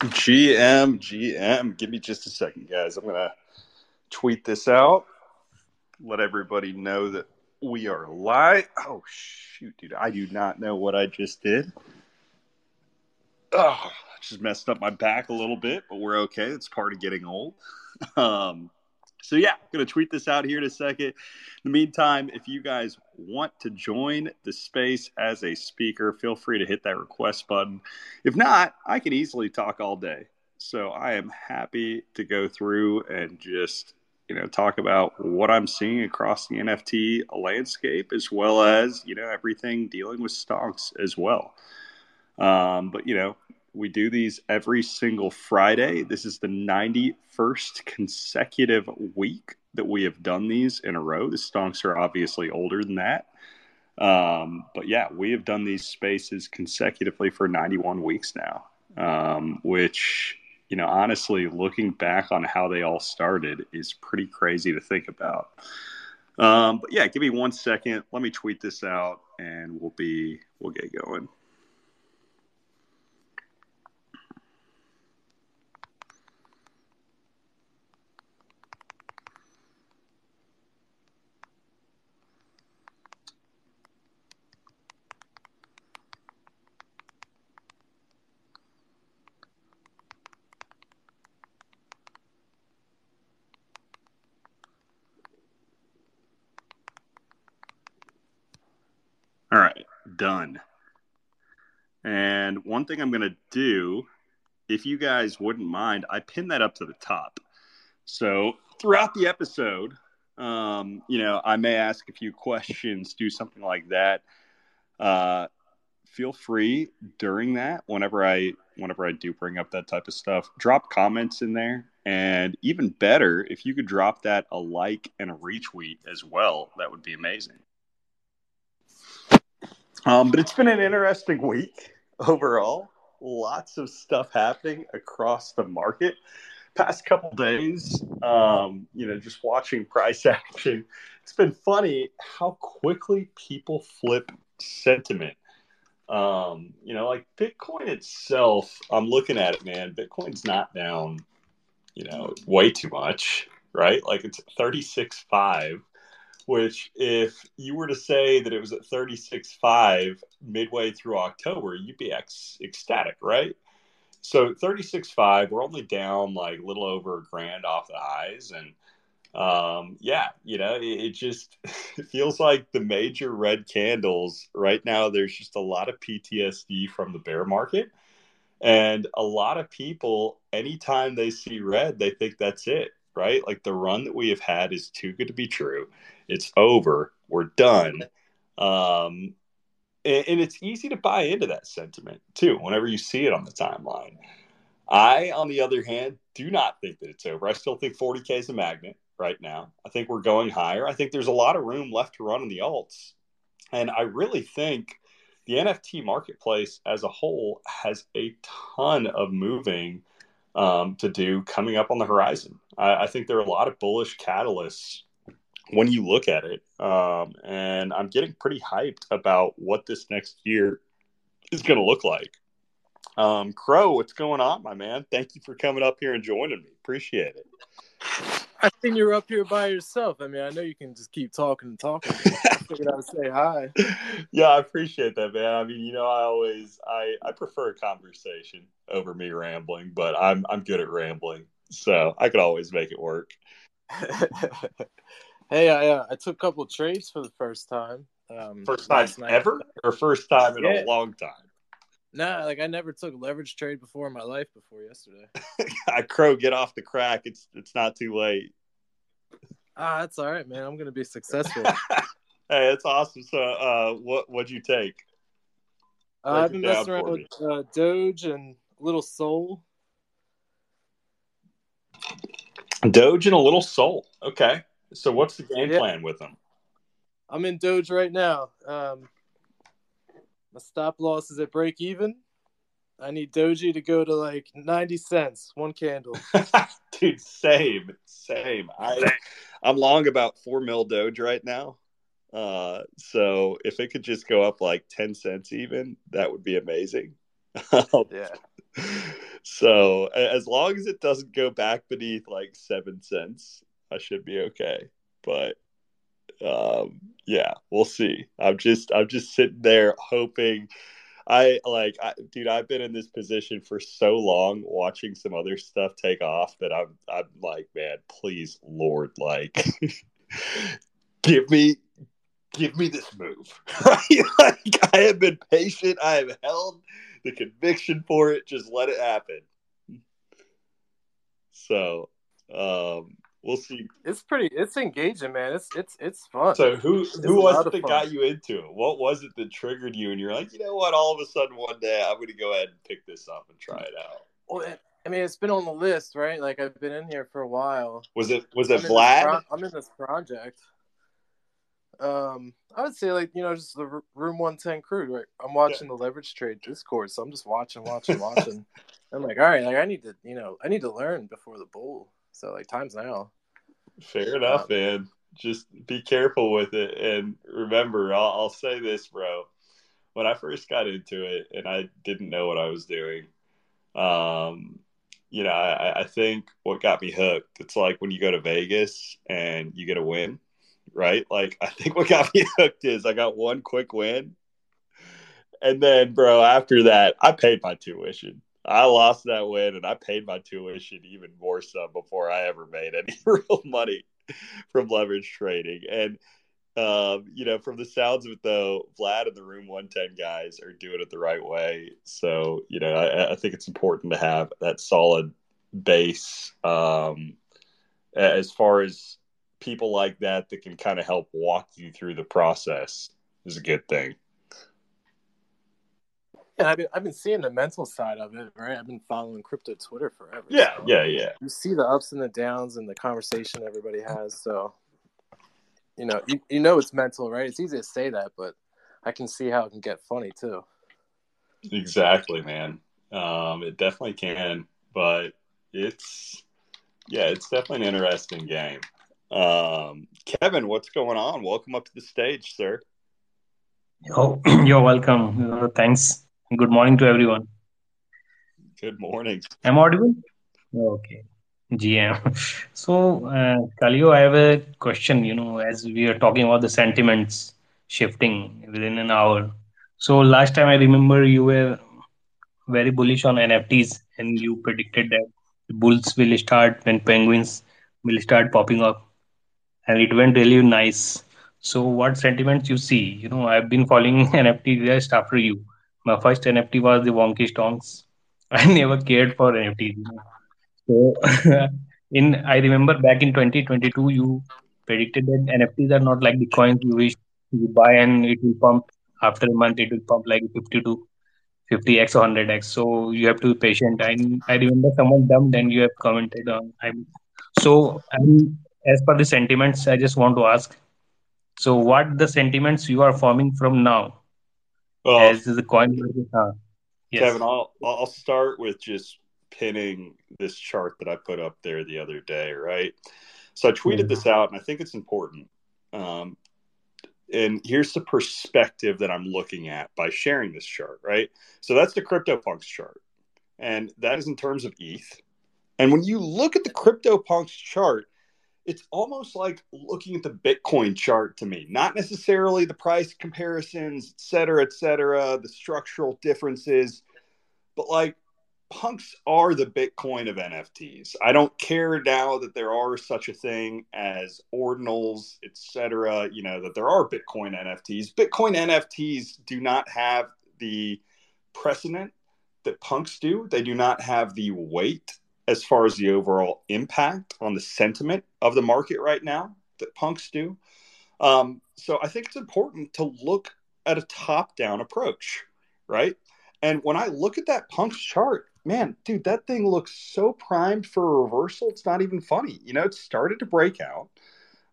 GM, GM. Give me just a second, guys. I'm going to tweet this out. Let everybody know that we are live. Oh, shoot, dude. I do not know what I just did. Oh, just messed up my back a little bit, but we're okay. It's part of getting old. Um, so yeah, I'm gonna tweet this out here in a second. In the meantime, if you guys want to join the space as a speaker, feel free to hit that request button. If not, I can easily talk all day. So I am happy to go through and just you know talk about what I'm seeing across the NFT landscape, as well as you know everything dealing with stonks as well. Um, but you know, we do these every single Friday. This is the 91st consecutive week that we have done these in a row. The stonks are obviously older than that. Um, but yeah, we have done these spaces consecutively for 91 weeks now, um, which, you know, honestly, looking back on how they all started is pretty crazy to think about. Um, but yeah, give me one second. Let me tweet this out and we'll be, we'll get going. All right, done. And one thing I'm going to do, if you guys wouldn't mind, I pin that up to the top. So throughout the episode, um, you know, I may ask a few questions, do something like that. Uh, feel free during that, whenever I whenever I do bring up that type of stuff, drop comments in there. And even better, if you could drop that a like and a retweet as well, that would be amazing. Um, but it's been an interesting week overall. Lots of stuff happening across the market. Past couple days, um, you know, just watching price action. It's been funny how quickly people flip sentiment. Um, you know, like Bitcoin itself, I'm looking at it, man. Bitcoin's not down, you know, way too much, right? Like it's 36.5 which if you were to say that it was at 36.5 midway through October, you'd be ec- ecstatic, right? So 36.5, we're only down like a little over a grand off the highs. And um, yeah, you know, it, it just it feels like the major red candles right now, there's just a lot of PTSD from the bear market. And a lot of people, anytime they see red, they think that's it, right? Like the run that we have had is too good to be true it's over. We're done. Um, and, and it's easy to buy into that sentiment too whenever you see it on the timeline. I, on the other hand, do not think that it's over. I still think 40K is a magnet right now. I think we're going higher. I think there's a lot of room left to run in the alts. And I really think the NFT marketplace as a whole has a ton of moving um, to do coming up on the horizon. I, I, think there are a lot of bullish catalysts when you look at it. Um, and I'm getting pretty hyped about what this next year is going to look like. Um, Crow, what's going on, my man? Thank you for coming up here and joining me. Appreciate it. I think you're up here by yourself. I mean, I know you can just keep talking and talking. I figured I'd say hi. Yeah, I appreciate that, man. I mean, you know, I always I I prefer a conversation over me rambling, but I'm I'm good at rambling, so I could always make it work. Hey, I uh, I took a couple trades for the first time. Um, first time ever, or first time in yeah. a long time. Nah, like I never took a leverage trade before in my life before yesterday. I crow, get off the crack. It's it's not too late. Ah, that's all right, man. I'm gonna be successful. hey, that's awesome. So, uh, what what'd you take? Uh, I've been messing around with uh, Doge and Little Sol. Doge and a Little Sol. Okay. So what's the game yeah. plan with them? I'm in Doge right now. Um, my stop loss is at break even. I need Doge to go to like 90 cents, one candle. Dude, same, same. I, I'm long about four mil Doge right now. Uh, so if it could just go up like 10 cents even, that would be amazing. yeah. So as long as it doesn't go back beneath like seven cents, I should be okay. But um, yeah, we'll see. I'm just I'm just sitting there hoping. I like, I, dude. I've been in this position for so long, watching some other stuff take off that I'm I'm like, man, please, Lord, like, give me give me this move. like I have been patient. I have held the conviction for it. Just let it happen. So, um, we'll see. It's pretty. It's engaging, man. It's it's it's fun. So who who was it that fun. got you into it? What was it that triggered you? And you're like, you know what? All of a sudden, one day, I'm going to go ahead and pick this up and try it out. Well, I mean, it's been on the list, right? Like I've been in here for a while. Was it was it I'm Vlad? In pro- I'm in this project. Um, I would say like you know just the room one ten crew. Right? I'm watching yeah. the leverage trade Discord, so I'm just watching, watching, watching. I'm like, all right, like I need to, you know, I need to learn before the bull. So like times now. Fair enough, um, man. Just be careful with it, and remember, I'll, I'll say this, bro. When I first got into it, and I didn't know what I was doing, um, you know, I, I think what got me hooked. It's like when you go to Vegas and you get a win right? Like I think what got me hooked is I got one quick win. And then, bro, after that, I paid my tuition. I lost that win and I paid my tuition even more so before I ever made any real money from leverage trading. And um, you know, from the sounds of it though, Vlad and the Room 110 guys are doing it the right way. So, you know, I, I think it's important to have that solid base um, as far as people like that that can kind of help walk you through the process is a good thing. Yeah, I've been I've been seeing the mental side of it, right? I've been following crypto Twitter forever. Yeah, so yeah, yeah. You see the ups and the downs and the conversation everybody has. So, you know, you, you know it's mental, right? It's easy to say that, but I can see how it can get funny too. Exactly, man. Um, it definitely can, but it's yeah, it's definitely an interesting game. Um, Kevin, what's going on? Welcome up to the stage, sir. Oh, you're welcome. Uh, thanks. Good morning to everyone. Good morning. Am I audible? Okay. GM. So, uh, Kalio, I have a question. You know, as we are talking about the sentiments shifting within an hour. So, last time I remember you were very bullish on NFTs and you predicted that bulls will start when penguins will start popping up and it went really nice. So, what sentiments you see? You know, I've been following NFT just after you. My first NFT was the Wonky Stonks. I never cared for NFTs. So, in I remember back in 2022, you predicted that NFTs are not like the coins you wish you buy and it will pump after a month. It will pump like 50 to 50x or 100x. So you have to be patient. I I remember someone dumped and you have commented on. I'm so I'm as per the sentiments, I just want to ask. So, what the sentiments you are forming from now? Well, as the coin. Uh, yes. Kevin, I'll I'll start with just pinning this chart that I put up there the other day, right? So I tweeted mm-hmm. this out, and I think it's important. Um, and here's the perspective that I'm looking at by sharing this chart, right? So that's the CryptoPunks chart, and that is in terms of ETH. And when you look at the CryptoPunks chart, it's almost like looking at the Bitcoin chart to me, not necessarily the price comparisons, et cetera, et cetera, the structural differences, but like punks are the Bitcoin of NFTs. I don't care now that there are such a thing as ordinals, et cetera, you know, that there are Bitcoin NFTs. Bitcoin NFTs do not have the precedent that punks do, they do not have the weight as far as the overall impact on the sentiment of the market right now that punks do. Um, so I think it's important to look at a top down approach, right? And when I look at that punks chart, man, dude, that thing looks so primed for a reversal. It's not even funny. You know, it started to break out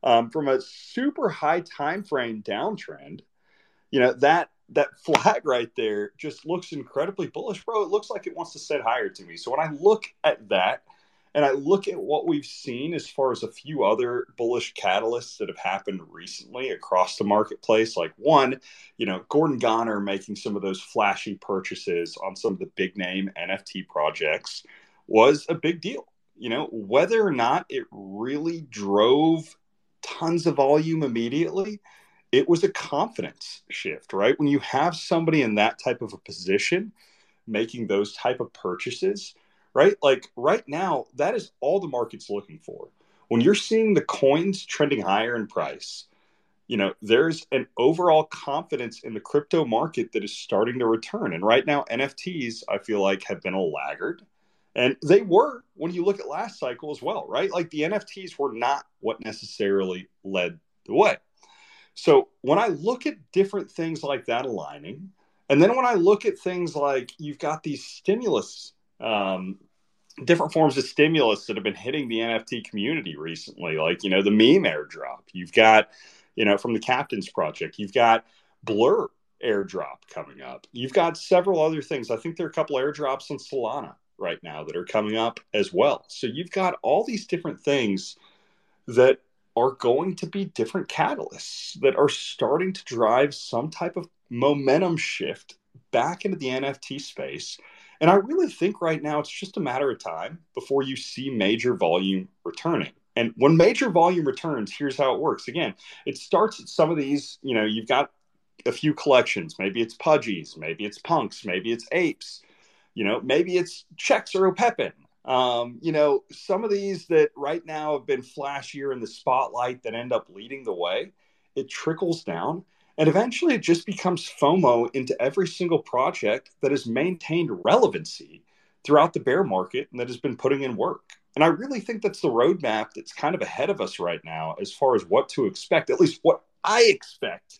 um, from a super high time frame downtrend. You know that that flag right there just looks incredibly bullish, bro. It looks like it wants to set higher to me. So when I look at that and I look at what we've seen as far as a few other bullish catalysts that have happened recently across the marketplace, like one, you know, Gordon Goner making some of those flashy purchases on some of the big name NFT projects. was a big deal. You know, whether or not it really drove tons of volume immediately, it was a confidence shift, right? When you have somebody in that type of a position making those type of purchases, right? Like right now, that is all the market's looking for. When you're seeing the coins trending higher in price, you know, there's an overall confidence in the crypto market that is starting to return. And right now, NFTs, I feel like, have been a laggard. And they were when you look at last cycle as well, right? Like the NFTs were not what necessarily led the way. So when I look at different things like that aligning, and then when I look at things like you've got these stimulus, um, different forms of stimulus that have been hitting the NFT community recently, like, you know, the meme airdrop. You've got, you know, from the Captainz Project, you've got Blur airdrop coming up. You've got several other things. I think there are a couple airdrops on Solana right now that are coming up as well. So you've got all these different things that are going to be different catalysts that are starting to drive some type of momentum shift back into the NFT space. And I really think right now it's just a matter of time before you see major volume returning. And when major volume returns, here's how it works. Again, it starts at some of these, you know, you've got a few collections. Maybe it's Pudgies, maybe it's Punks, maybe it's Apes you know, maybe it's Checks or Pepin. Um, you know, some of these that right now have been flashier in the spotlight that end up leading the way, it trickles down. And eventually it just becomes FOMO into every single project that has maintained relevancy throughout the bear market and that has been putting in work. And I really think that's the roadmap that's kind of ahead of us right now as far as what to expect, at least what I expect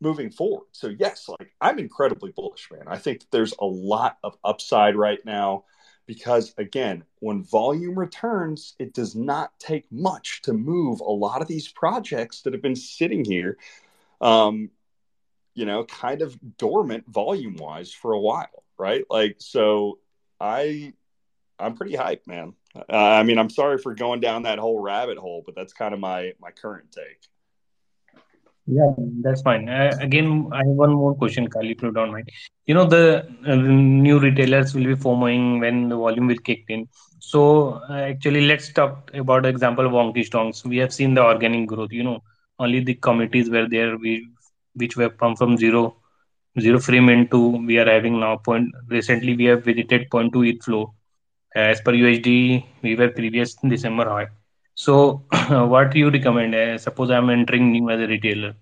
moving forward. So yes, like I'm incredibly bullish, man. I think there's a lot of upside right now because again, when volume returns, it does not take much to move a lot of these projects that have been sitting here um you know, kind of dormant volume wise for a while, right? Like so I I'm pretty hyped, man. Uh, I mean, I'm sorry for going down that whole rabbit hole, but that's kind of my my current take. Yeah, that's fine. Uh, again, I have one more question, Kali, if don't mind. You know, the uh, new retailers will be forming when the volume will kick in. So, uh, actually, let's talk about example of Wonky Stonks. We have seen the organic growth. You know, only the committees were there, we, which were come from zero, zero frame into we are having now point. Recently, we have visited point two ETH flow. As per USD, we were previous December high. So, what you recommend? Uh, suppose I'm entering new as a retailer.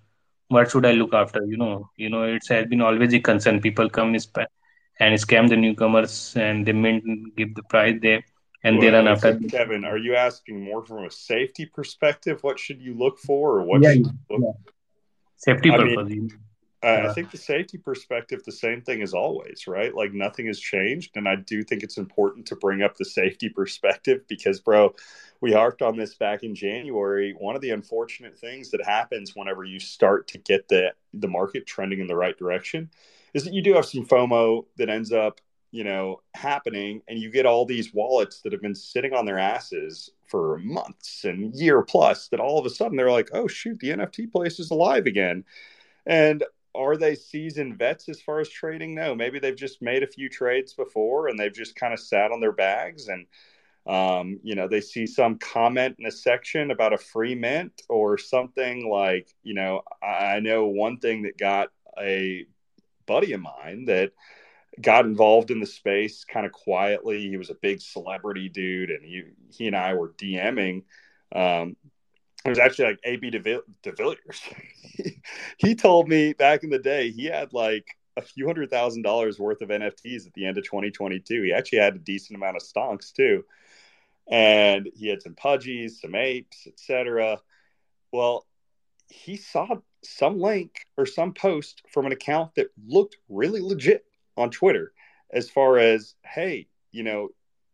What should I look after? You know, you know, it has been always a concern. People come and scam the newcomers, and they mint give the price there, and well, they run after. Kevin, are you asking more from a safety perspective? What should you look for, or what? Yeah, yeah. safety I purpose. Mean, I think the safety perspective, the same thing as always, right? Like nothing has changed. And I do think it's important to bring up the safety perspective because, bro, we harped on this back in January. One of the unfortunate things that happens whenever you start to get the, the market trending in the right direction is that you do have some FOMO that ends up, you know, happening. And you get all these wallets that have been sitting on their asses for months and year plus that all of a sudden they're like, oh, shoot, the NFT place is alive again. And are they seasoned vets as far as trading? No, maybe they've just made a few trades before and they've just kind of sat on their bags and um, you know they see some comment in a section about a free mint or something like you know I know one thing that got a buddy of mine that got involved in the space kind of quietly. He was a big celebrity dude, and he he and I were DMing. Um, it was actually like AB de, de Villiers. he told me back in the day he had like a few hundred thousand dollars worth of NFTs at the end of 2022. He actually had a decent amount of stonks too, and he had some pudgies, some apes, etc. Well, he saw some link or some post from an account that looked really legit on Twitter, as far as hey, you know,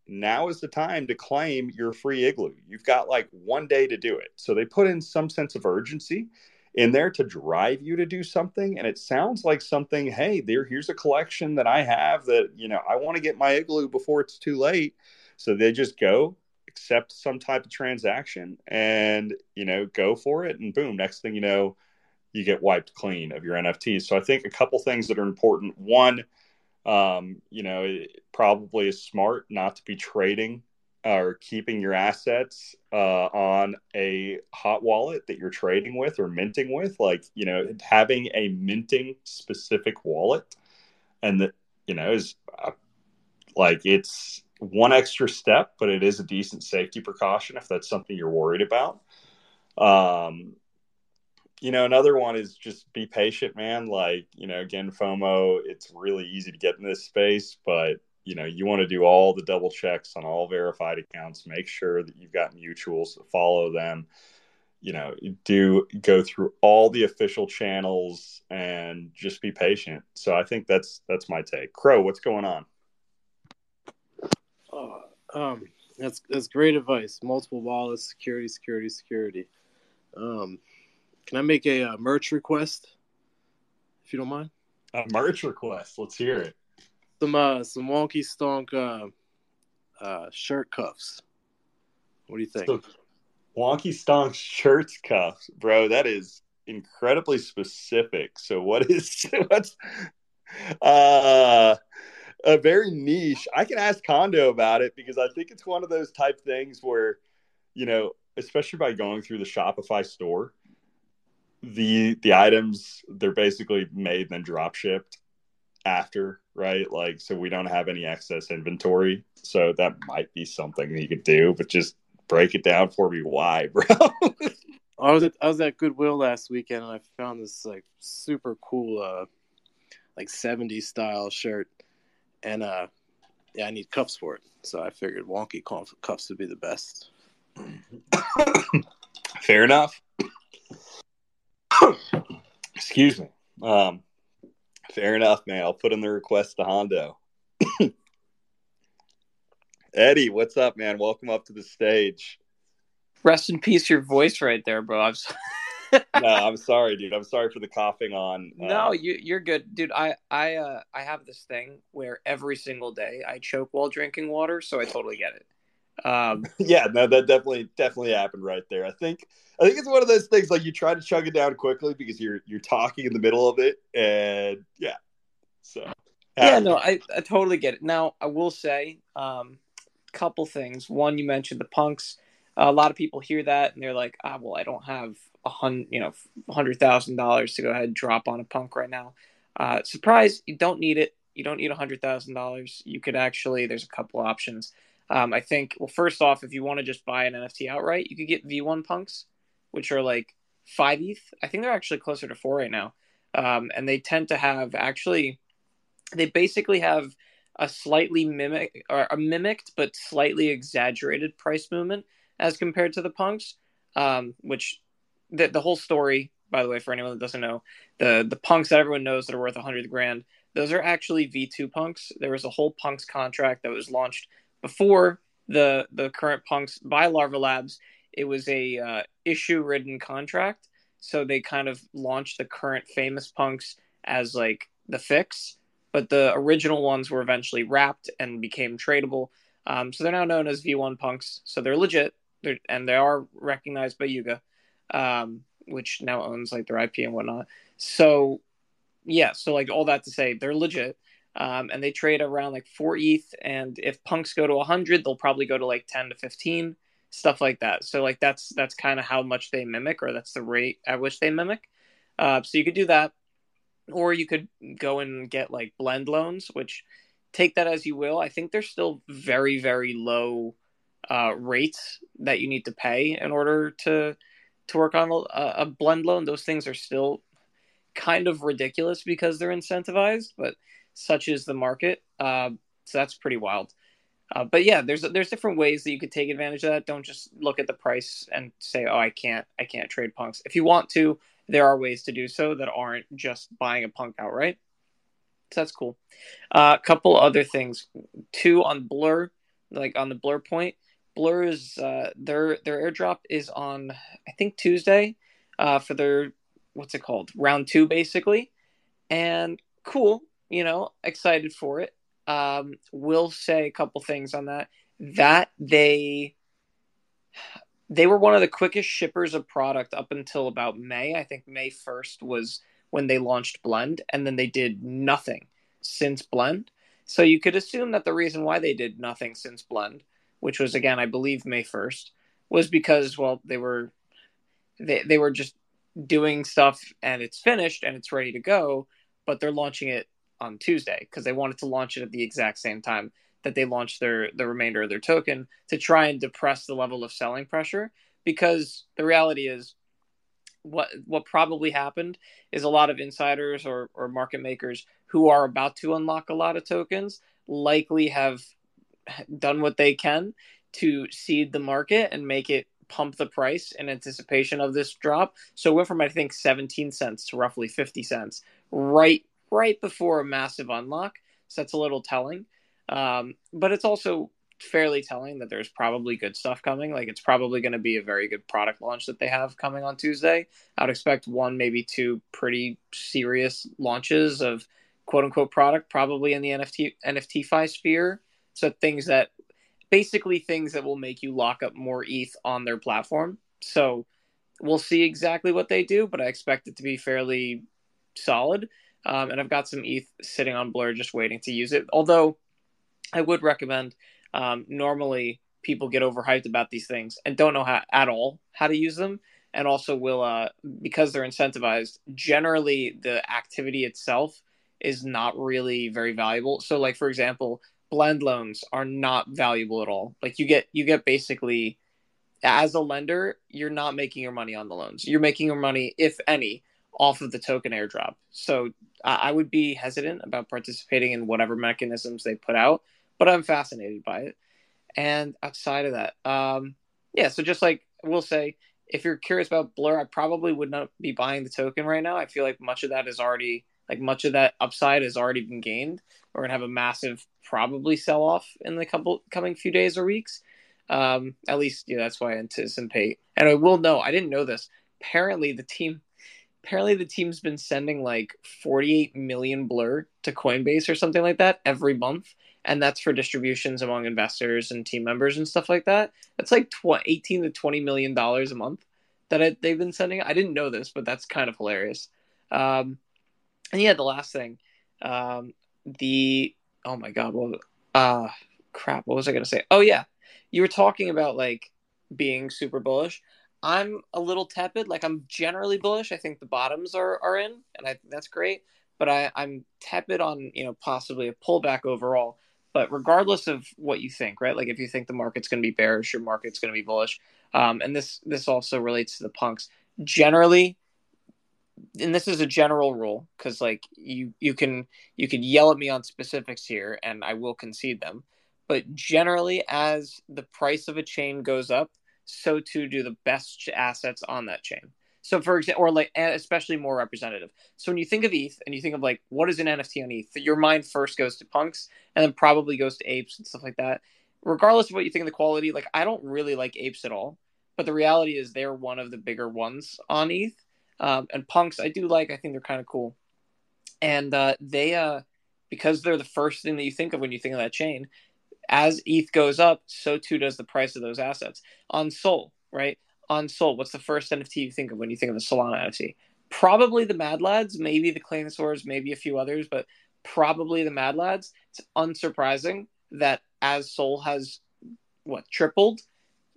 now is the time to claim your free igloo. You've got like one day to do it. So they put in some sense of urgency in there to drive you to do something. And it sounds like something, hey, there, here's a collection that I have that, you know, I want to get my igloo before it's too late. So they just go accept some type of transaction and, you know, go for it. And boom, next thing you know, you get wiped clean of your NFTs. So I think a couple things that are important. One, Um, you know, it probably is smart not to be trading or keeping your assets uh, on a hot wallet that you're trading with or minting with. Like, you know, having a minting specific wallet and that, you know, is uh, like it's one extra step, but it is a decent safety precaution if that's something you're worried about. Um, you know, another one is just be patient, man. Like, you know, again, FOMO, it's really easy to get in this space, but you know, you want to do all the double checks on all verified accounts, make sure that you've got mutuals, follow them. You know, do go through all the official channels and just be patient. So I think that's that's my take. Crow, what's going on? Oh, um, that's that's great advice. Multiple wallets, security, security, security. Um, can I make a, a uh, merch request, if you don't mind? A merch request. Let's hear it. Some uh, some wonky stonk uh, uh, shirt cuffs. What do you think? So, wonky stonk shirts cuffs, bro. That is incredibly specific. So what is what's uh a very niche. I can ask Condo about it because I think it's one of those type things where, you know, especially by going through the Shopify store, the the items they're basically made and then drop shipped after, right? Like so we don't have any excess inventory. So that might be something that you could do, but just break it down for me why, bro. I was at I was at Goodwill last weekend and I found this like super cool uh like 70s style shirt and uh yeah, I need cuffs for it. So I figured wonky cuffs would be the best. Fair enough. Excuse me. Um, fair enough, man. I'll put in the request to Hondo. Eddie, what's up, man? Welcome up to the stage. Rest in peace, your voice right there, bro. No, I'm sorry, dude. I'm sorry for the coughing on. Uh... No, you you're good, dude. I I uh I have this thing where every single day I choke while drinking water, so I totally get it. Um, yeah, no, that definitely definitely happened right there. I think I think it's one of those things like you try to chug it down quickly because you're you're talking in the middle of it, and yeah, so yeah, no, I I totally get it. Now I will say, um, couple things. One, you mentioned the punks. a lot of people hear that and they're like, ah, well, I don't have a hundred, you know, hundred thousand dollars to go ahead and drop on a punk right now. Uh, surprise, you don't need it. You don't need a hundred thousand dollars. You could actually, there's a couple options. Um, I think, well, first off, if you want to just buy an NFT outright, you could get V1 punks, which are like five ETH. I think they're actually closer to four right now. Um, and they tend to have actually, they basically have a slightly mimic or a mimicked but slightly exaggerated price movement as compared to the punks, um, which the, the whole story, by the way, for anyone that doesn't know, the the punks that everyone knows that are worth a hundred grand, those are actually V2 punks. There was a whole punks contract that was launched before the the current punks by Larva Labs. It was a uh, issue ridden contract, so they kind of launched the current famous punks as like the fix, but the original ones were eventually wrapped and became tradable. Um, so they're now known as V1 punks. So they're legit, they're, and they are recognized by Yuga um, which now owns like their IP and whatnot. So yeah, so like all that to say, they're legit. Um, and they trade around like four ETH, and if punks go to 100, they'll probably go to like 10 to 15, stuff like that. So like that's that's kind of how much they mimic, or that's the rate at which they mimic. Uh, so you could do that, or you could go and get like blend loans, which take that as you will. I think they're still very very low uh, rates that you need to pay in order to to work on a, a blend loan. Those things are still kind of ridiculous because they're incentivized, but such is the market. Uh, so that's pretty wild. Uh, but yeah, there's there's different ways that you could take advantage of that. Don't just look at the price and say, "Oh, I can't, I can't trade punks." If you want to, there are ways to do so that aren't just buying a punk outright. So that's cool. A uh, couple other things. Two on Blur, like on the Blur point. Blur is uh, their their airdrop is on I think Tuesday uh, for their what's it called round two basically, and cool. You know, excited for it. Um, will say a couple things on that. That they they were one of the quickest shippers of product up until about May. I think May first was when they launched Blend, and then they did nothing since Blend. So you could assume that the reason why they did nothing since Blend, which was again, I believe May 1st, was because well, they were they they were just doing stuff and it's finished and it's ready to go, but they're launching it on Tuesday because they wanted to launch it at the exact same time that they launched their the remainder of their token to try and depress the level of selling pressure because the reality is what what probably happened is a lot of insiders or, or market makers who are about to unlock a lot of tokens likely have done what they can to seed the market and make it pump the price in anticipation of this drop. So it went from I think 17 cents to roughly 50 cents right right before a massive unlock. So that's a little telling. Um, but it's also fairly telling that there's probably good stuff coming. Like it's probably going to be a very good product launch that they have coming on Tuesday. I'd expect one, maybe two pretty serious launches of quote unquote product, probably in the NFT NFT fi sphere. So things that basically things that will make you lock up more ETH on their platform. So we'll see exactly what they do, but I expect it to be fairly solid. Um, and I've got some ETH sitting on Blur just waiting to use it. Although I would recommend um, normally people get overhyped about these things and don't know how, at all how to use them and also will uh, because they're incentivized generally the activity itself is not really very valuable so like for example blend loans are not valuable at all like you get you get basically as a lender you're not making your money on the loans you're making your money if any off of the token airdrop so i would be hesitant about participating in whatever mechanisms they put out but I'm fascinated by it. And outside of that, um, yeah, so just like we'll say, if you're curious about Blur, I probably would not be buying the token right now. I feel like much of that is already like much of that upside has already been gained. We're gonna have a massive probably sell off in the couple coming few days or weeks. Um, at least that's why I anticipate. And I will know, I didn't know this. Apparently the team apparently the team's been sending like 48 million blur to Coinbase or something like that every month and that's for distributions among investors and team members and stuff like that. That's like tw- 18 to 20 million dollars a month that I, they've been sending. I didn't know this, but that's kind of hilarious. Um, and yeah, the last thing, um, the oh my god, well, uh, crap, what was I gonna say? Oh yeah, you were talking about like being super bullish. I'm a little tepid. Like I'm generally bullish. I think the bottoms are are in, and I that's great. But I, I'm tepid on you know possibly a pullback overall. But regardless of what you think, right? Like if you think the market's going to be bearish, your market's going to be bullish. Um, and this this also relates to the punks. Generally, and this is a general rule because like you you can you can yell at me on specifics here, and I will concede them. But generally, as the price of a chain goes up, so too do the best assets on that chain. So for example, or like especially more representative. So when you think of ETH and you think of like what is an NFT on ETH, your mind first goes to punks and then probably goes to apes and stuff like that. Regardless of what you think of the quality, like I don't really like apes at all, but the reality is they're one of the bigger ones on ETH. Um, and punks, I do like. I think they're kind of cool, and uh, they uh, because they're the first thing that you think of when you think of that chain. As ETH goes up, so too does the price of those assets on Sol. Right, on Sol, what's the first NFT you think of when you think of the Solana NFT? Probably the Mad Lads, maybe the Claynosaurz, maybe a few others, but probably the Mad Lads. It's unsurprising that as Sol has what tripled,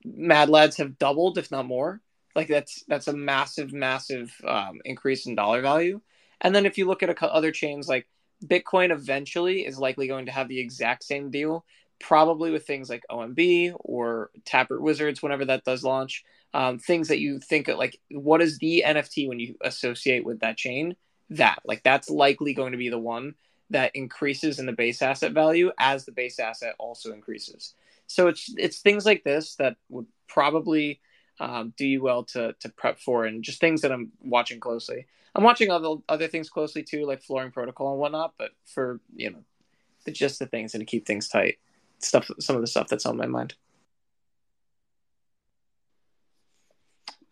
Mad Lads have doubled, if not more. Like that's that's a massive, massive um, increase in dollar value. And then if you look at a, other chains like Bitcoin, eventually is likely going to have the exact same deal, probably with things like OMB or Taproot Wizards whenever that does launch um, things that you think of, like what is the NFT when you associate with that chain? That like that's likely going to be the one that increases in the base asset value as the base asset also increases. So it's it's things like this that would probably um, do you well to to prep for, and just things that I'm watching closely. I'm watching other other things closely too, like flooring protocol and whatnot. But for you know, the just the things and to keep things tight, stuff some of the stuff that's on my mind.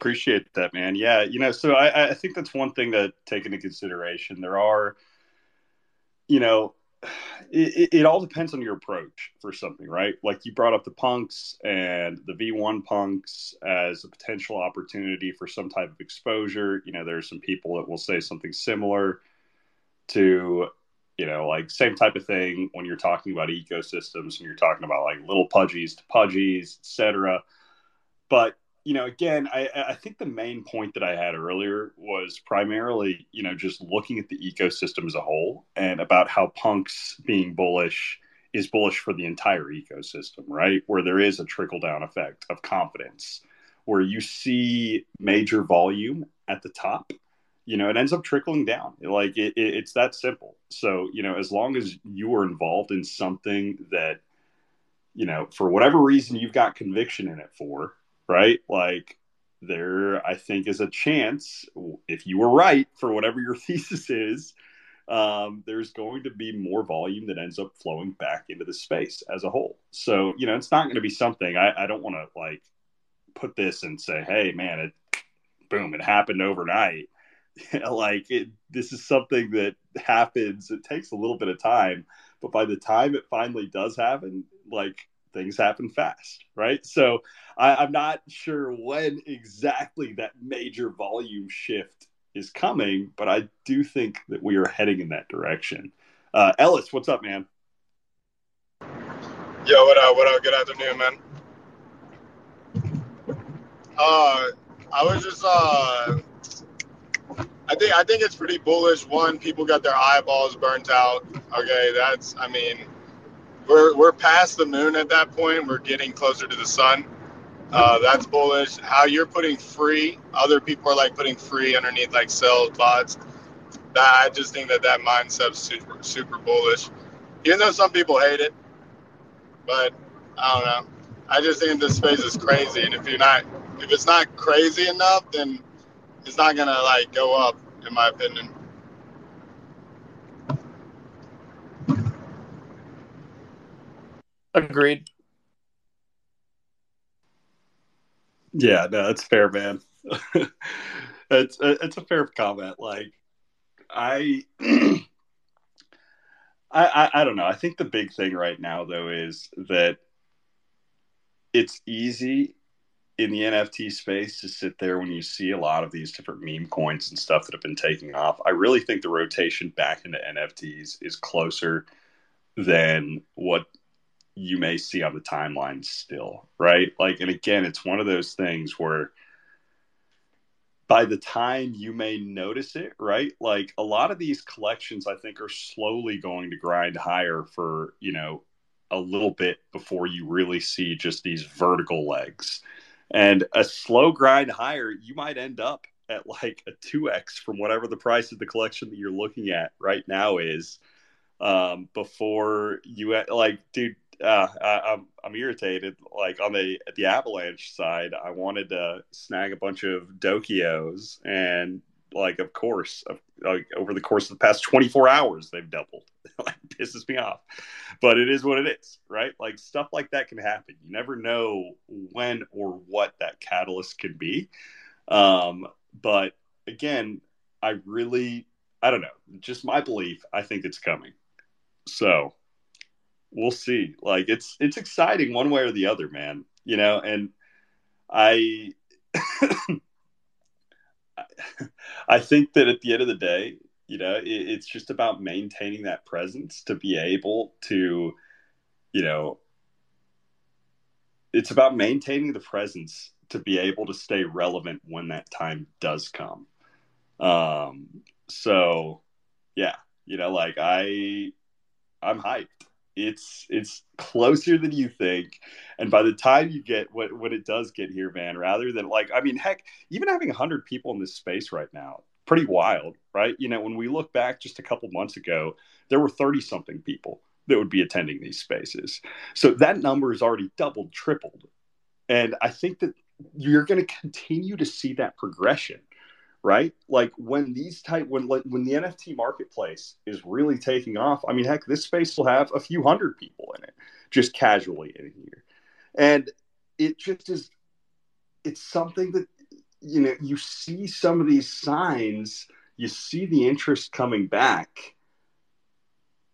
Appreciate that, man. Yeah, you know, so I, I think that's one thing to take into consideration. There are, you know, it, it, all depends on your approach for something, right? Like you brought up the punks and the V1 punks as a potential opportunity for some type of exposure. You know, there's some people that will say something similar to You know, like same type of thing when you're talking about ecosystems and you're talking about like little pudgies to pudgies, etc. But you know, again, I, I think the main point that I had earlier was primarily, you know, just looking at the ecosystem as a whole and about how punks being bullish is bullish for the entire ecosystem, right? Where there is a trickle down effect of confidence, where you see major volume at the top, you know, it ends up trickling down. Like it, it, it's that simple. So, you know, as long as you are involved in something that, you know, for whatever reason you've got conviction in it for, right? Like there, I think, is a chance if you were right for whatever your thesis is, um, there's going to be more volume that ends up flowing back into the space as a whole. So, you know, it's not going to be something I, I don't want to like put this and say, hey, man, it boom, it happened overnight. like it, this is something that happens. It takes a little bit of time, but by the time it finally does happen, like things happen fast, right? So I, am not sure when exactly that major volume shift is coming, but I do think that we are heading in that direction. Uh, Ellis, what's up, man? Yo, what up? What up? Good afternoon, man. Uh, I was just uh, I think I think it's pretty bullish. One, people got their eyeballs burnt out. Okay, that's I mean, we're we're past the moon at that point. We're getting closer to the sun. Uh, that's bullish. How you're putting free, other people are like putting free underneath like sell bots. That I just think that that mindset's super super bullish. Even though some people hate it, but I don't know. I just think this space is crazy, and if you're not, if it's not crazy enough, then it's not gonna like go up, in my opinion. Agreed. Yeah, no, that's fair, man. it's uh, it's a fair comment. Like, I, I, I, I don't know. I think the big thing right now, though, is that it's easy in the NFT space to sit there when you see a lot of these different meme coins and stuff that have been taking off. I really think the rotation back into NFTs is closer than what you may see on the timeline still, right? Like, and again, it's one of those things where by the time you may notice it, right? Like a lot of these collections, I think, are slowly going to grind higher for, you know, a little bit before you really see just these vertical legs. And a slow grind higher, you might end up at like a 2x from whatever the price of the collection that you're looking at right now is um, before you like, dude, uh, I, am I'm, I'm irritated. Like on the the Avalanche side, I wanted to snag a bunch of Dokyos, and like of course, like over the course of the past 24 hours, they've doubled. like pisses me off, but it is what it is, right? Like stuff like that can happen. You never know when or what that catalyst can be. Um, but again, I really, I don't know, just my belief. I think it's coming. So we'll see. Like it's it's exciting one way or the other, man. You know, and I I think that at the end of the day, you know, it, it's just about maintaining that presence to be able to, you know, it's about maintaining the presence to be able to stay relevant when that time does come. Um, so yeah, you know, like I, I'm hyped it's it's closer than you think. And by the time you get what what it does get here man rather than like i mean heck even having 100 people in this space right now pretty wild right? You know when we look back just a couple months ago there were 30 something people that would be attending these spaces. So that number is already doubled tripled. And i think that you're going to continue to see that progression right? Like when these type when when the NFT marketplace is really taking off. I mean, heck, this space will have a few hundred people in it, just casually in here, and it just is. It's something that you know you see some of these signs, you see the interest coming back.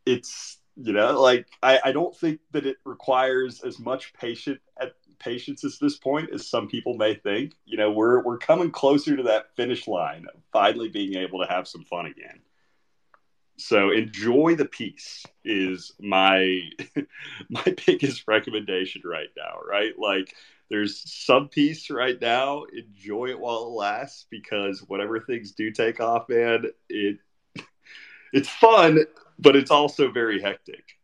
It's you know like I, I don't think that it requires as much patient at patience at this point as some people may think. You know, we're we're coming closer to that finish line of finally being able to have some fun again. So enjoy the peace is my my biggest recommendation right now, right? Like there's some peace right now. Enjoy it while it lasts because whatever things do take off, man, it it's fun, but it's also very hectic.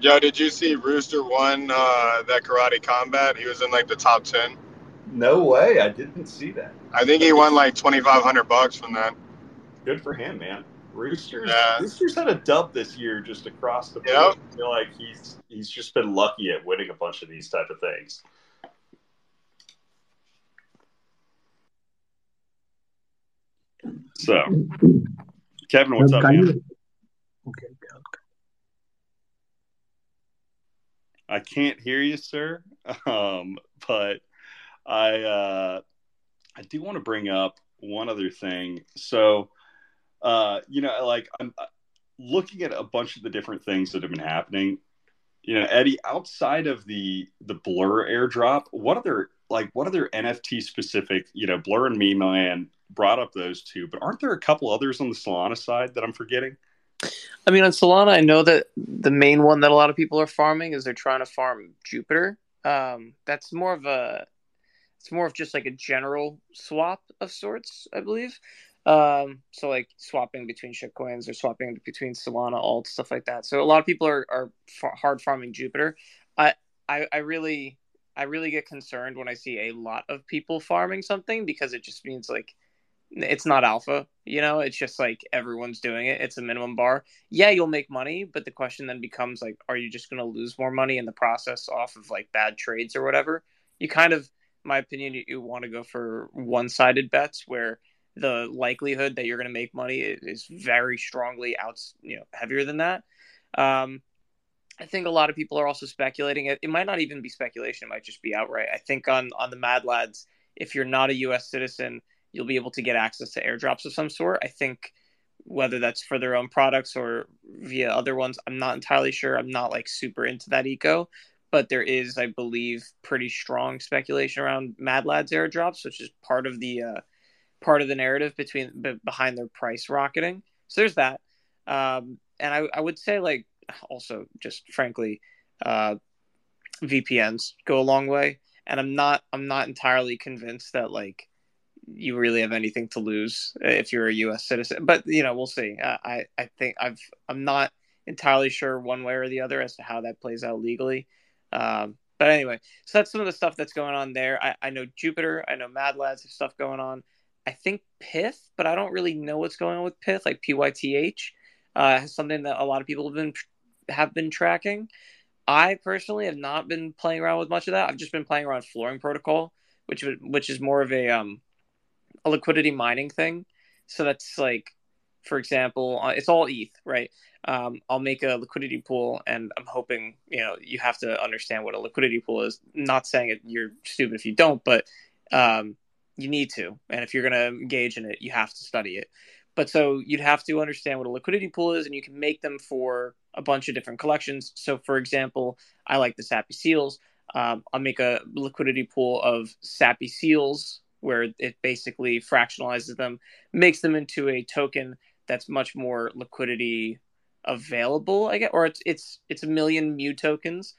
Yo, did you see Rooster won uh, that karate combat? He was in like the top ten. No way, I didn't see that. I think he won like twenty five hundred bucks from that. Good for him, man. Roosters, Yeah. Roosters had a dub this year just across the board. Yep. I feel like he's he's just been lucky at winning a bunch of these type of things. So, Kevin, what's Well, up, can man? you- Okay. I can't hear you, sir. Um, but I uh, I do want to bring up one other thing. So, uh, you know, like I'm uh, looking at a bunch of the different things that have been happening. You know, Eddie, outside of the the Blur airdrop, what other like what other NFT specific? You know, Blur and Meme Man brought up those two, but aren't there a couple others on the Solana side that I'm forgetting? I mean, on Solana, I know that the main one that a lot of people are farming is they're trying to farm Jupiter. Um, that's more of a, it's more of just like a general swap of sorts, I believe. Um, so like swapping between shitcoins or swapping between Solana alt stuff like that. So a lot of people are are hard farming Jupiter. I, I I really I really get concerned when I see a lot of people farming something because it just means like it's not alpha you know it's just like everyone's doing it it's a minimum bar yeah you'll make money but the question then becomes like are you just going to lose more money in the process off of like bad trades or whatever you kind of my opinion you, you want to go for one-sided bets where the likelihood that you're going to make money is, very strongly out you know heavier than that um I think a lot of people are also speculating. It, it might not even be speculation; it might just be outright. I think on on the Mad Lads, if you're not a U.S. citizen, you'll be able to get access to airdrops of some sort. I think whether that's for their own products or via other ones, I'm not entirely sure. I'm not like super into that eco, but there is, I believe, pretty strong speculation around Mad Lads airdrops, which is part of the uh, part of the narrative between be- behind their price rocketing. So there's that, um, and I, I would say like also just frankly, uh, VPNs go a long way, and I'm not I'm not entirely convinced that like you really have anything to lose if you're a U.S. citizen. But you know, we'll see. Uh, I I think I've I'm not entirely sure one way or the other as to how that plays out legally. Um, but anyway, so that's some of the stuff that's going on there. I, I know Jupiter, I know Mad Lads have stuff going on. I think Pyth, but I don't really know what's going on with Pyth, like PYTH, uh, is something that a lot of people have been have been tracking. I personally have not been playing around with much of that. I've just been playing around Flooring Protocol, which which is more of a um, a liquidity mining thing. So that's like, for example, uh, it's all ETH, right? Um, I'll make a liquidity pool, and I'm hoping you know you have to understand what a liquidity pool is. Not saying it, you're stupid if you don't, but um, you need to. And if you're going to engage in it, you have to study it. But so you'd have to understand what a liquidity pool is, and you can make them for a bunch of different collections. So, for example, I like the Sappy Seals. Um, I'll make a liquidity pool of Sappy Seals where it basically fractionalizes them, makes them into a token that's much more liquidity available. I get, or it's it's it's a million mu tokens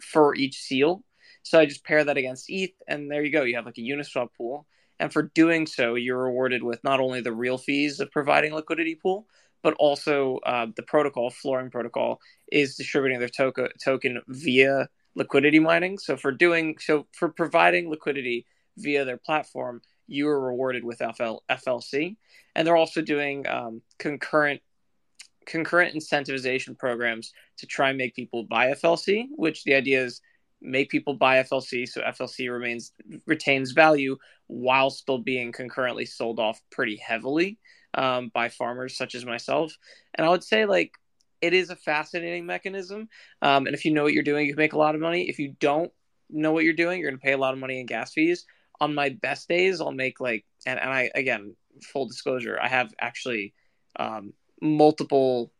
for each seal. So I just pair that against ETH, and there you go. You have like a Uniswap pool, and for doing so, you're rewarded with not only the real fees of providing liquidity pool, but also uh, the protocol, flooring protocol, is distributing their token token via liquidity mining. So for doing so for providing liquidity via their platform, you are rewarded with FL, FLC, and they're also doing um, concurrent concurrent incentivization programs to try and make people buy FLC. Which the idea is make people buy FLC so FLC remains retains value while still being concurrently sold off pretty heavily um, by farmers such as myself. And I would say like it is a fascinating mechanism. Um, and if you know what you're doing, you can make a lot of money. If you don't know what you're doing, you're going to pay a lot of money in gas fees. On my best days, I'll make like, and, and I, again, full disclosure, I have actually um, multiple,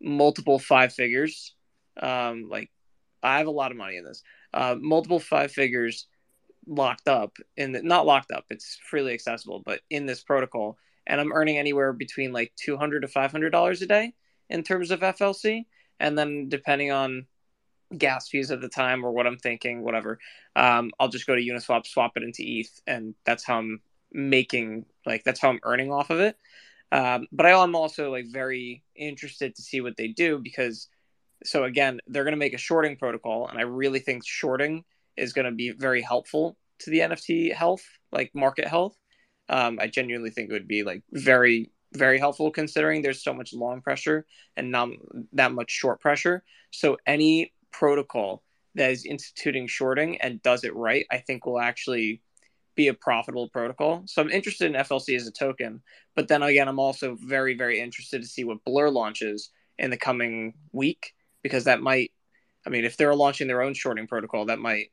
multiple five figures. Um, like, I have a lot of money in this. Uh, multiple five figures locked up in the, not locked up, it's freely accessible, but in this protocol. and I'm earning anywhere between like two hundred to five hundred dollars a day in terms of FLC, and then depending on gas fees at the time or what I'm thinking, whatever, um, I'll just go to Uniswap, swap it into ETH, and that's how I'm making like that's how I'm earning off of it. Um, but I am also like very interested to see what they do because so again, they're going to make a shorting protocol, and I really think shorting is going to be very helpful to the NFT health, like market health. Um, I genuinely think it would be like very, very helpful considering there's so much long pressure and not that much short pressure. So any protocol that is instituting shorting and does it right, I think will actually be a profitable protocol. So I'm interested in FLC as a token, but then again, I'm also very, very interested to see what Blur launches in the coming week because that might, I mean, if they're launching their own shorting protocol, that might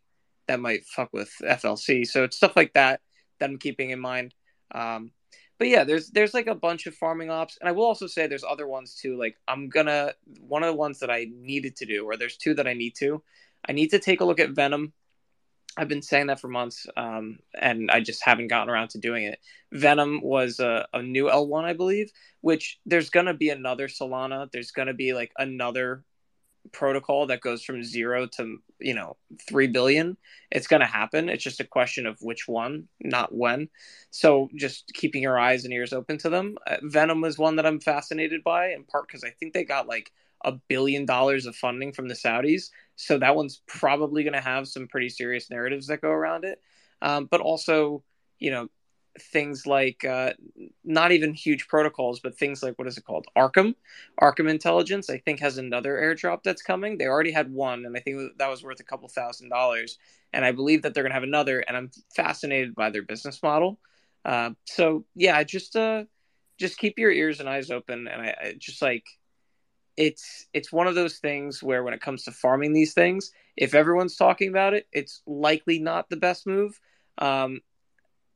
that might fuck with FLC. So it's stuff like that that I'm keeping in mind. Um, but yeah, there's there's like a bunch of farming ops, and I will also say there's other ones too. Like I'm gonna one of the ones that I needed to do, or there's two that I need to. I need to take a look at Venom. I've been saying that for months, um, and I just haven't gotten around to doing it. Venom was a, a new L1, I believe, which there's gonna be another Solana. There's gonna be like another protocol that goes from zero to you know three billion it's going to happen. It's just a question of which one not when. So just keeping your eyes and ears open to them. Uh, venom is one that i'm fascinated by in part because i think they got like a billion dollars of funding from the saudis. So that one's probably going to have some pretty serious narratives that go around it. Um, but also you know things like uh, not even huge protocols, but things like what is it called? Arkham, Arkham Intelligence. I think has another airdrop that's coming. They already had one, and I think that was worth a couple thousand dollars. And I believe that they're going to have another. And I'm fascinated by their business model. Uh, so yeah, just uh, just keep your ears and eyes open. And I, I just like it's it's one of those things where when it comes to farming these things, if everyone's talking about it, it's likely not the best move. Um,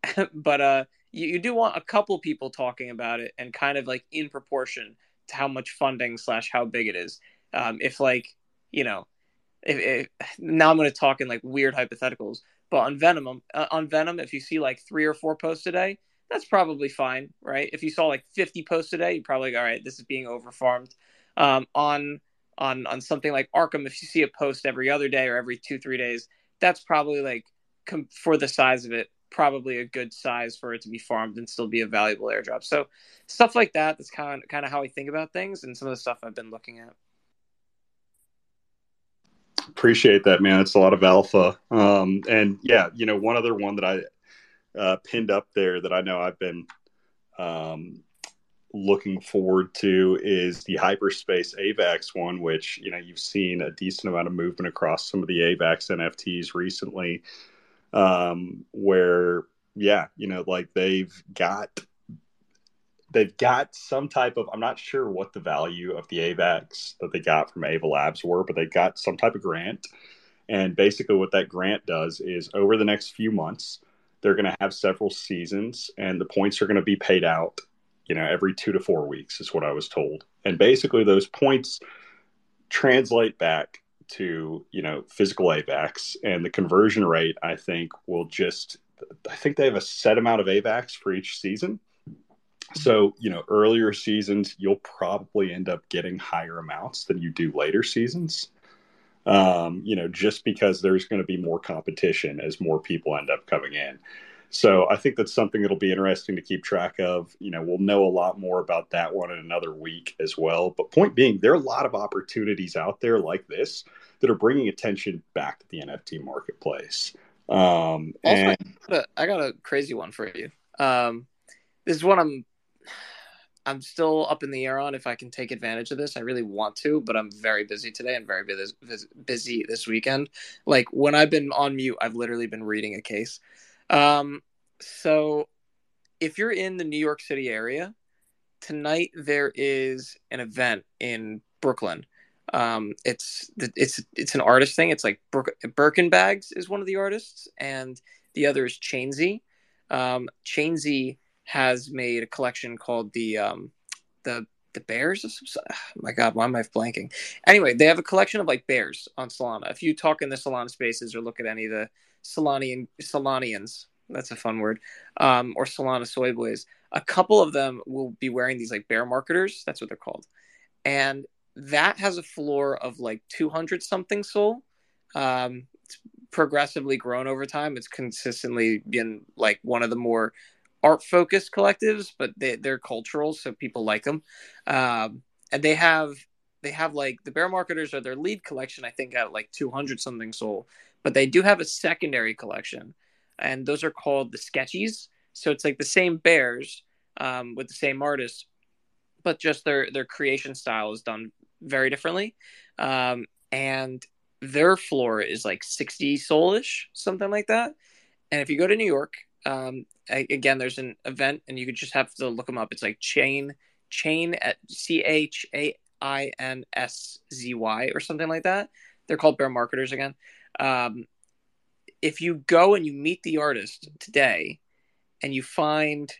but uh, you, you do want a couple people talking about it and kind of like in proportion to how much funding slash how big it is. Um, if like you know, if, if now I'm going to talk in like weird hypotheticals, but on Venom, uh, on Venom, if you see like three or four posts a day, that's probably fine, right? If you saw like 50 posts a day, you probably all right. This is being overfarmed. Um, on on on something like Arkham, if you see a post every other day or every two three days, that's probably like com- for the size of it probably a good size for it to be farmed and still be a valuable airdrop. So stuff like that. That's kind of kind of how I think about things and some of the stuff I've been looking at. Appreciate that, man. It's a lot of alpha. Um, and yeah, you know, one other one that I uh, pinned up there that I know I've been um, looking forward to is the hyperspace AVAX one, which you know you've seen a decent amount of movement across some of the AVAX NFTs recently um, where yeah, you know, like they've got they've got some type of I'm not sure what the value of the AVAX that they got from Ava Labs were, but they got some type of grant. And basically what that grant does is over the next few months, they're going to have several seasons and the points are going to be paid out, you know, every 2 to 4 weeks is what I was told. And basically those points translate back to you know physical AVAX, and the conversion rate I think will just I think they have a set amount of AVAX for each season. So you know earlier seasons you'll probably end up getting higher amounts than you do later seasons. Um, you know, just because there's going to be more competition as more people end up coming in. So I think that's something that'll be interesting to keep track of. You know, we'll know a lot more about that one in another week as well. But point being, there are a lot of opportunities out there like this that are bringing attention back to the NFT marketplace. Um, also, and... I, got a, I got a crazy one for you. Um, this is one I'm I'm still up in the air on if I can take advantage of this. I really want to, but I'm very busy today and very busy this weekend. Like when I've been on mute, I've literally been reading a case. Um, so if you're in the New York City area, tonight there is an event in Brooklyn. Um, it's it's it's an artist thing. It's like Birkin Bags is one of the artists, and the other is Chainsy. Um, Chainsy has made a collection called the um, the the bears. Oh my God, why am I blanking? Anyway, they have a collection of like bears on Solana. If you talk in the Solana spaces or look at any of the Solanian Solanians, That's a fun word. Um, or Solana soy boys. A couple of them will be wearing these like bear marketers. That's what they're called, and that has a floor of like 200 something SOL. Um, it's progressively grown over time. It's consistently been like one of the more art focused collectives, but they, they're cultural, so people like them. Um, and they have they have like the bear marketers are their lead collection, I think, at like 200 something SOL, but they do have a secondary collection, and those are called the sketchies. So it's like the same bears um, with the same artist, but just their their creation style is done very differently. Um, and their floor is like 60 solish, something like that. And if you go to New York, um, again, there's an event, and you could just have to look them up. It's like Chain Chain at C H A I N S Z Y or something like that. They're called bear marketers again. Um, if you go and you meet the artist today, and you find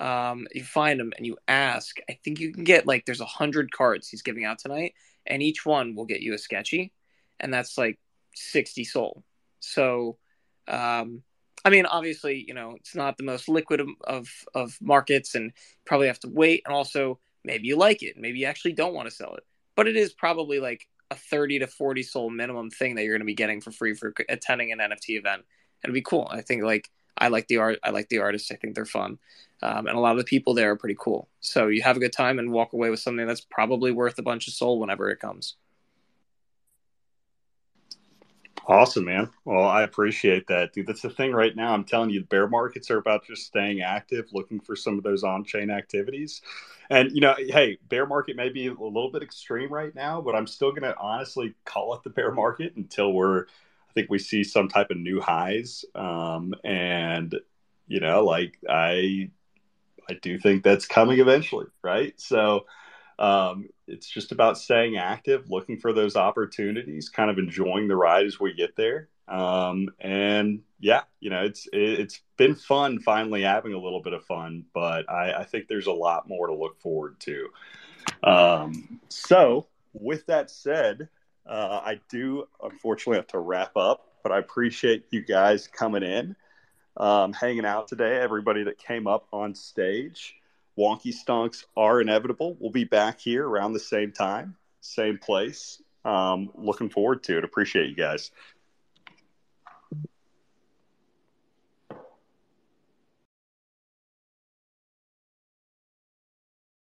um, you find him and you ask, I think you can get like there's a hundred cards he's giving out tonight, and each one will get you a sketchy, and that's like sixty SOL. So, um, I mean, obviously, you know, it's not the most liquid of, of, of markets, and probably have to wait. And also, maybe you like it, maybe you actually don't want to sell it, but it is probably like a thirty to forty SOL minimum thing that you're going to be getting for free for attending an NFT event. It'd be cool. I think like I like the art. I like the artists. I think they're fun, um, and a lot of the people there are pretty cool. So you have a good time and walk away with something that's probably worth a bunch of SOL whenever it comes. Awesome, man. Well, I appreciate that, dude. That's the thing right now. I'm telling you, the bear markets are about just staying active, looking for some of those on-chain activities. And you know, hey, bear market may be a little bit extreme right now, but I'm still going to honestly call it the bear market until we're I think we see some type of new highs. Um, and you know, like I, I do think that's coming eventually, right? So um, it's just about staying active, looking for those opportunities, kind of enjoying the ride as we get there. Um, and yeah, you know, it's it, has been fun finally having a little bit of fun, but I, I think there's a lot more to look forward to. Um, so with that said, uh, I do unfortunately have to wrap up, but I appreciate you guys coming in, um, hanging out today. Everybody that came up on stage. Wonky stonks are inevitable. We'll be back here around the same time, same place. Um, looking forward to it. Appreciate you guys.